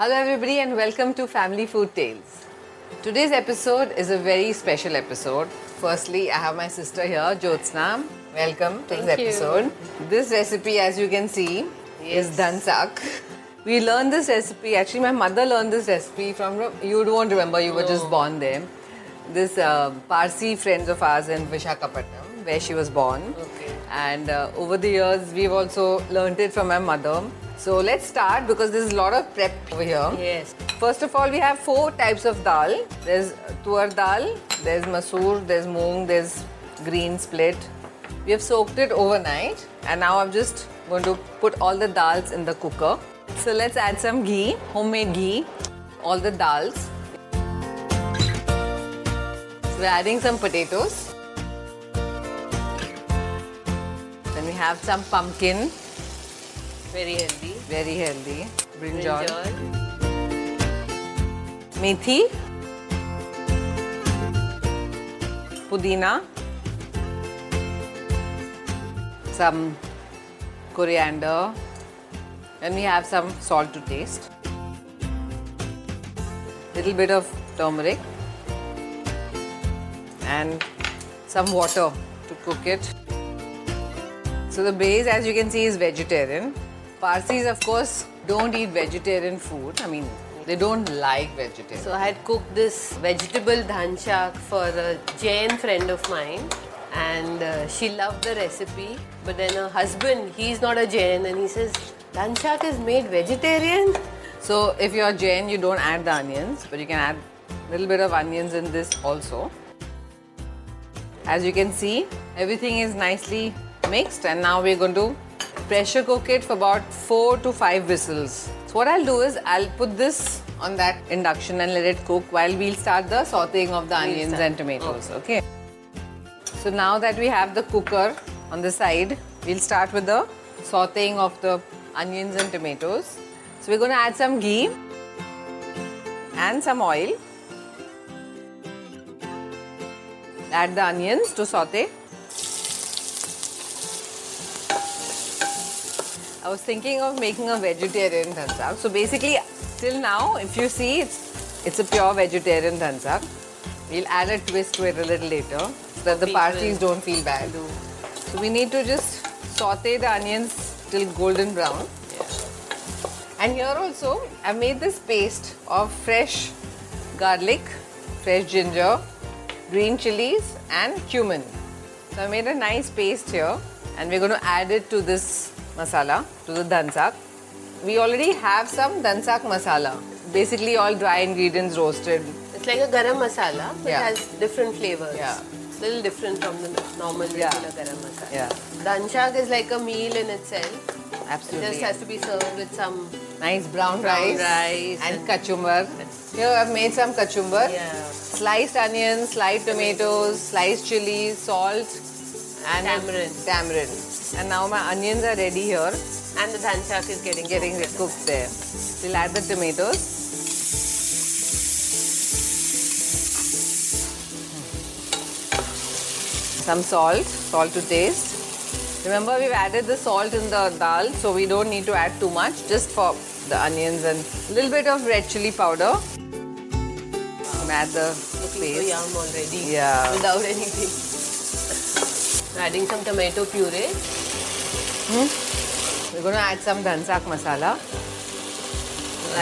Hello, everybody, and welcome to Family Food Tales. Today's episode is a very special episode. Firstly, I have my sister here, Jyotsna. Welcome to Thank this you. episode. This recipe, as you can see, is dansak. We learned this recipe. Actually, my mother learned this recipe from. You don't remember. You were just born there. This uh, Parsi friends of ours in Vishakhapatnam, where she was born. Okay. And uh, over the years, we've also learned it from my mother. So let's start because there's a lot of prep over here. Yes. First of all, we have four types of dal. There's tuar dal, there's masoor, there's moong, there's green split. We have soaked it overnight and now I'm just going to put all the dals in the cooker. So let's add some ghee, homemade ghee, all the dals. So we're adding some potatoes. Then we have some pumpkin, Very healthy. very healthy. Brinjal. Brinjal. methi, pudina, some coriander, and we have some salt to taste. Little bit of turmeric and some water to cook it. So the base, as you can see, is vegetarian. Parsis, of course, don't eat vegetarian food. I mean, they don't like vegetarian. So I had cooked this vegetable dhansak for a Jain friend of mine and uh, she loved the recipe. But then her husband, he's not a Jain and he says, dhansak is made vegetarian? So if you're Jain, you don't add the onions, but you can add a little bit of onions in this also. As you can see, everything is nicely mixed and now we're going to pressure cook it for about 4 to 5 whistles. So what I'll do is I'll put this on that induction and let it cook while we'll start the sauteing of the onions and tomatoes, okay? So now that we have the cooker on the side, we'll start with the sauteing of the onions and tomatoes. So we're going to add some ghee and some oil. Add the onions to saute. I was thinking of making a vegetarian dhansak. So basically, till now, if you see, it's it's a pure vegetarian dhansak. We'll add a twist to it a little later so that the Parsis don't feel bad. So we need to just saute the onions till golden brown. And here also, I've made this paste of fresh garlic, fresh ginger, green chilies, and cumin. So I made a nice paste here, and we're going to add it to this masala, to the dansak. We already have some dansak masala, basically all dry ingredients roasted. It's like a garam masala, but Yeah. it has different flavors. Yeah. It's a little different from the normal Yeah. regular garam masala. Yeah. Dhansak is like a meal in itself. It Absolutely. just has to be served with some nice brown, brown rice, rice and and- kachumbar. Here I've made some kachumbar. yeah. Sliced onions, sliced tomatoes, sliced chilies, salt, and Tamarind. tamarind. And now my onions are ready here, And the dhansak is getting getting cooked. cooked there. We'll add the tomatoes. Some salt, salt to taste. Remember, we've added the salt in the dal, so we don't need to add too much, just for the onions and a little bit of red chili powder. Add the Looking so yum already. Yeah. Without anything. Adding some tomato puree. Hmm? We're going to add some dhansak masala.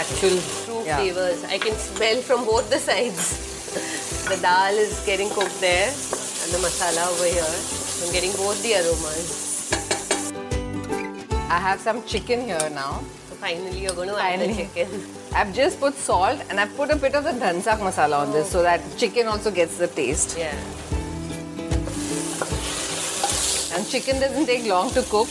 Actual true Yeah. flavors. I can smell from both the sides. the dal is getting cooked there and the masala over here. I'm getting both the aromas. I have some chicken here now. So finally you're going to add the chicken. I've just put salt and I've put a bit of the dhansak masala on this so that chicken also gets the taste. Yeah. And chicken doesn't take long to cook.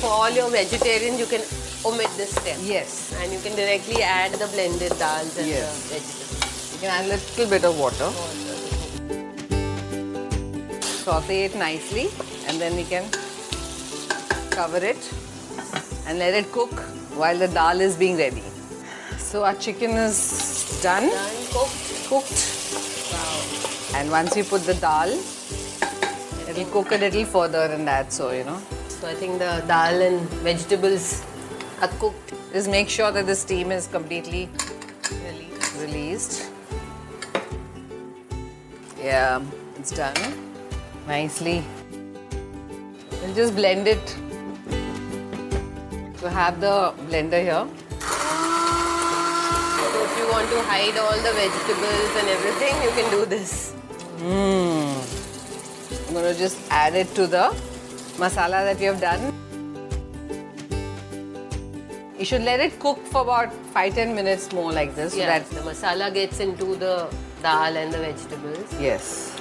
For all your vegetarians, you can omit this step. Yes. And you can directly add the blended dals and Yes. the vegetables. You can add a little bit of water. Saute it nicely and then we can cover it and let it cook while the dal is being ready. So our chicken is done, Done, cooked. cooked. Wow. And once you put the dal, it'll cook a little further in that so you know. So I think the dal and vegetables are cooked. Just make sure that the steam is completely released. Yeah, it's done nicely. We'll just blend it. So have the blender here. So if you want to hide all the vegetables and everything, you can do this. Mmm. I'm going to just add it to the masala that we have done. You should let it cook for about 5-10 minutes more like this. so Yeah, that the masala gets into the dal and the vegetables. Yes.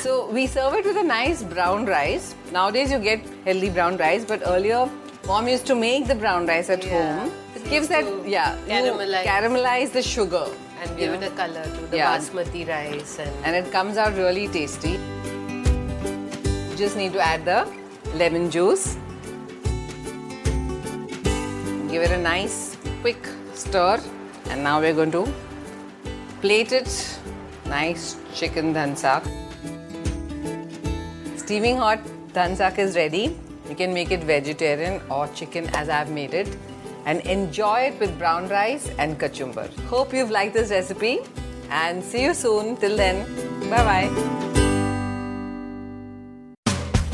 So we serve it with a nice brown rice. Nowadays you get healthy brown rice, but earlier mom used to make the brown rice at Yeah. home. It gives that yeah, caramelize. caramelize the sugar And give know, it a color to the Yeah. basmati rice and and it comes out really tasty. You just need to add the lemon juice. Give it a nice quick stir, and now we're going to plate it. Nice chicken dhansak. Steaming hot dhansak is ready. You can make it vegetarian or chicken as I've made it and enjoy it with brown rice and kachumbar. Hope you've liked this recipe and see you soon. Till then, bye bye.